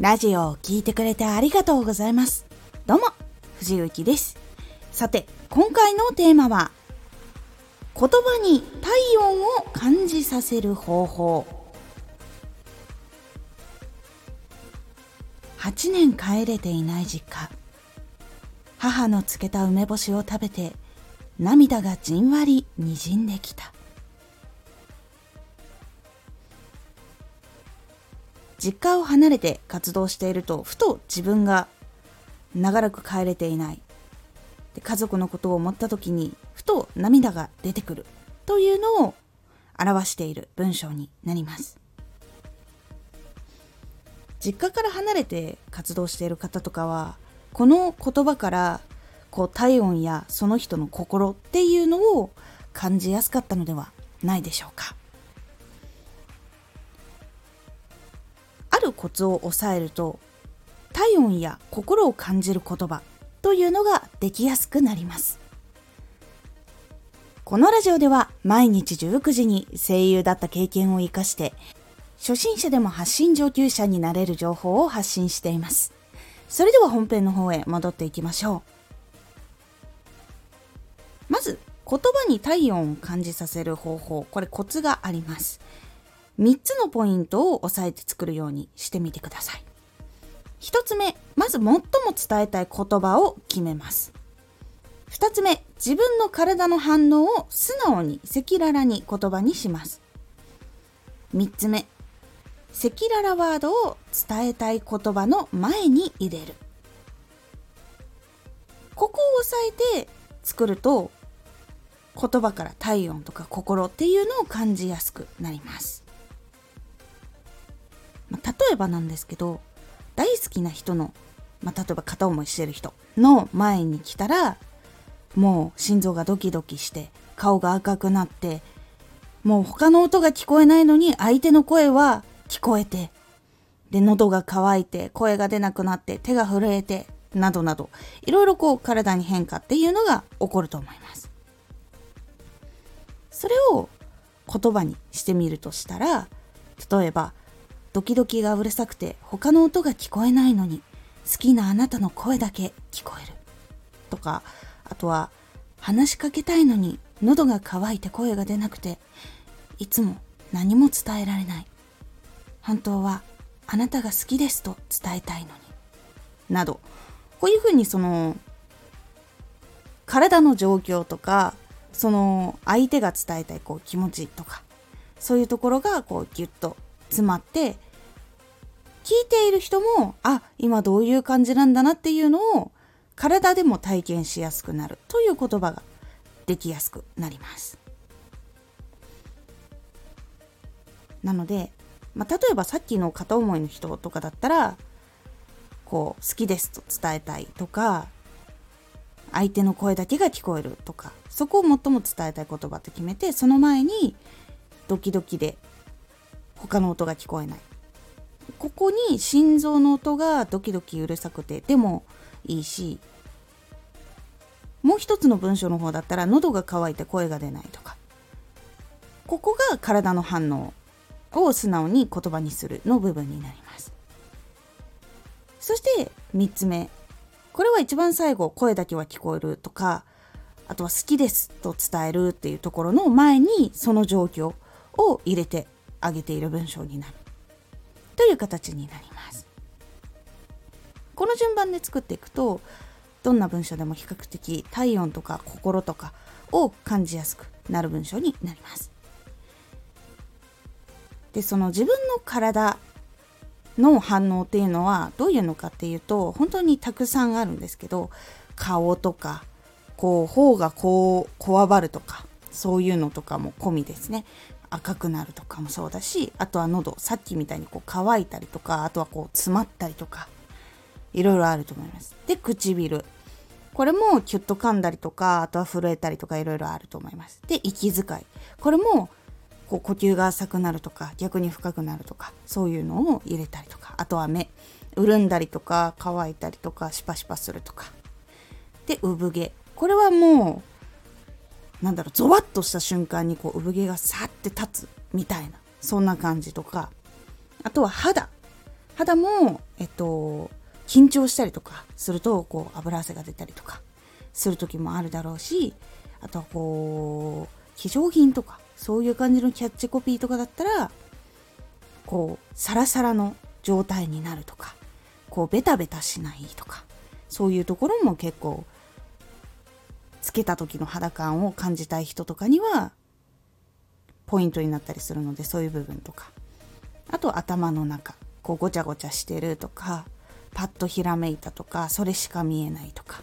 ラジオを聴いてくれてありがとうございます。どうも、藤幸です。さて、今回のテーマは、言葉に体温を感じさせる方法。8年帰れていない実家。母の漬けた梅干しを食べて、涙がじんわりにじんできた。実家を離れて活動しているとふと自分が長らく帰れていない。で家族のことを思った時にふと涙が出てくる。というのを表している文章になります。実家から離れて活動している方とかはこの言葉からこう体温やその人の心っていうのを感じやすかったのではないでしょうか。るコツを押さえると体温や心を感じる言葉というのができやすくなります。このラジオでは毎日19時に声優だった経験を生かして初心者でも発信上級者になれる情報を発信しています。それでは本編の方へ戻っていきましょう。まず言葉に体温を感じさせる方法。これコツがあります。3つのポイントを押さえて作るようにしてみてください。1つ目、まず最も伝えたい言葉を決めます。2つ目、自分の体の反応を素直に赤裸々に言葉にします。3つ目、赤裸々ワードを伝えたい言葉の前に入れる。ここを押さえて作ると言葉から体温とか心っていうのを感じやすくなります。えばなんですけど大好きな人の、まあ、例えば片思いしてる人の前に来たらもう心臓がドキドキして顔が赤くなってもう他の音が聞こえないのに相手の声は聞こえてで喉が渇いて声が出なくなって手が震えてなどなどいろいろこう体に変化っていうのが起こると思います。それを言葉にしてみるとしたら例えばドキドキがうるさくて他の音が聞こえないのに好きなあなたの声だけ聞こえる。とかあとは話しかけたいのに喉が渇いて声が出なくていつも何も伝えられない。本当はあなたが好きですと伝えたいのに。などこういうふうにその体の状況とかその相手が伝えたいこう気持ちとかそういうところがこうギュッと詰まって聞いている人もあ今どういう感じなんだなっていうのを体でも体験しやすくなるという言葉ができやすくなります。なので、まあ、例えばさっきの片思いの人とかだったらこう好きですと伝えたいとか相手の声だけが聞こえるとかそこを最も伝えたい言葉って決めてその前にドキドキで他の音が聞こえないここに心臓の音がドキドキうるさくてでもいいしもう一つの文章の方だったら喉が渇いて声が出ないとか。ここが体の反応を素直に言葉にするの部分になります。そして3つ目。これは一番最後声だけは聞こえるとかあとは好きですと伝えるっていうところの前にその状況を入れてあげている文章になる。という形になります。この順番で作っていくとどんな文章でも比較的体温とか心とかを感じやすくなる文章になります。でその自分の体の反応っていうのはどういうのかっていうと本当にたくさんあるんですけど顔とかこう頬がこうこわばるとかそういうのとかも込みですね。赤くなるとかもそうだしあとは喉さっきみたいにこう乾いたりとかあとはこう詰まったりとかいろいろあると思います。で唇。これもキュッと噛んだりとかあとは震えたりとかいろいろあると思います。で息遣い。これもこう呼吸が浅くなるとか逆に深くなるとかそういうのを入れたりとかあとは目。潤んだりとか乾いたりとかシパシパするとか。で産毛。これはもうなんだろうゾワッとした瞬間にこう産毛がさって立つみたいなそんな感じとか。あとは肌。肌も、えっと、緊張したりとかするとこう油汗が出たりとかする時もあるだろうしあとはこう化粧品とかそういう感じのキャッチコピーとかだったらこうサラサラの状態になるとかこうベタベタしないとかそういうところも結構つけた時の肌感を感じたい人とかにはポイントになったりするのでそういう部分とか。あと頭の中こうごちゃごちゃしてるとかパッとひらめいたとかそれしか見えないとか。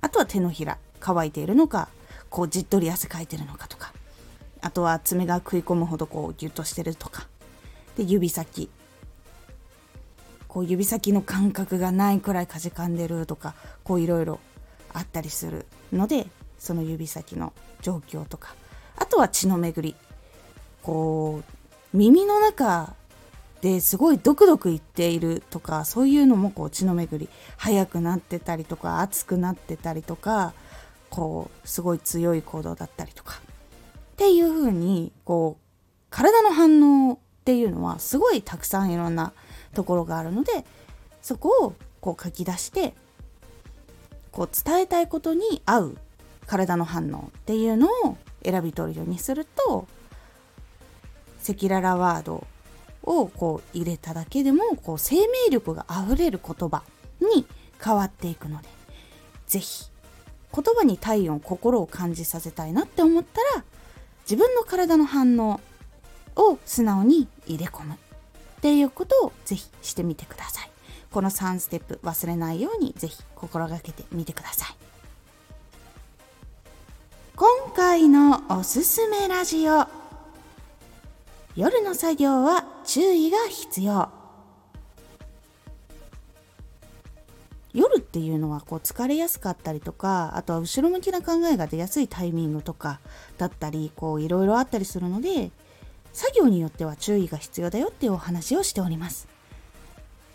あとは手のひら乾いているのかこうじっとり汗かいてるのかとか。あとは爪が食い込むほどこうギュッとしてるとか。で指先。こう指先の感覚がないくらいかじかんでるとかこういろいろあったりする。のでその指先の状況とかあとは血の巡り。こう耳の中ですごいドクドクいっているとかそういうのもこう血の巡り。速くなってたりとか熱くなってたりとかこうすごい強い行動だったりとか。っていう風にこう体の反応っていうのはすごいたくさんいろんなところがあるのでそこをこう書き出してこう伝えたいことに合う体の反応っていうのを選び取るようにすると赤裸々ワードをこう入れただけでもこう生命力があふれる言葉に変わっていくので是非言葉に体温心を感じさせたいなって思ったら自分の体の反応を素直に入れ込む。っていうことをぜひしてみてください。この3ステップ忘れないようにぜひ心がけてみてください。今回のおすすめラジオ。夜の作業は注意が必要。夜っていうのはこう疲れやすかったりとかあとは後ろ向きな考えが出やすいタイミングとかだったりこういろいろあったりするので作業によっては注意が必要だよっていうお話をしております。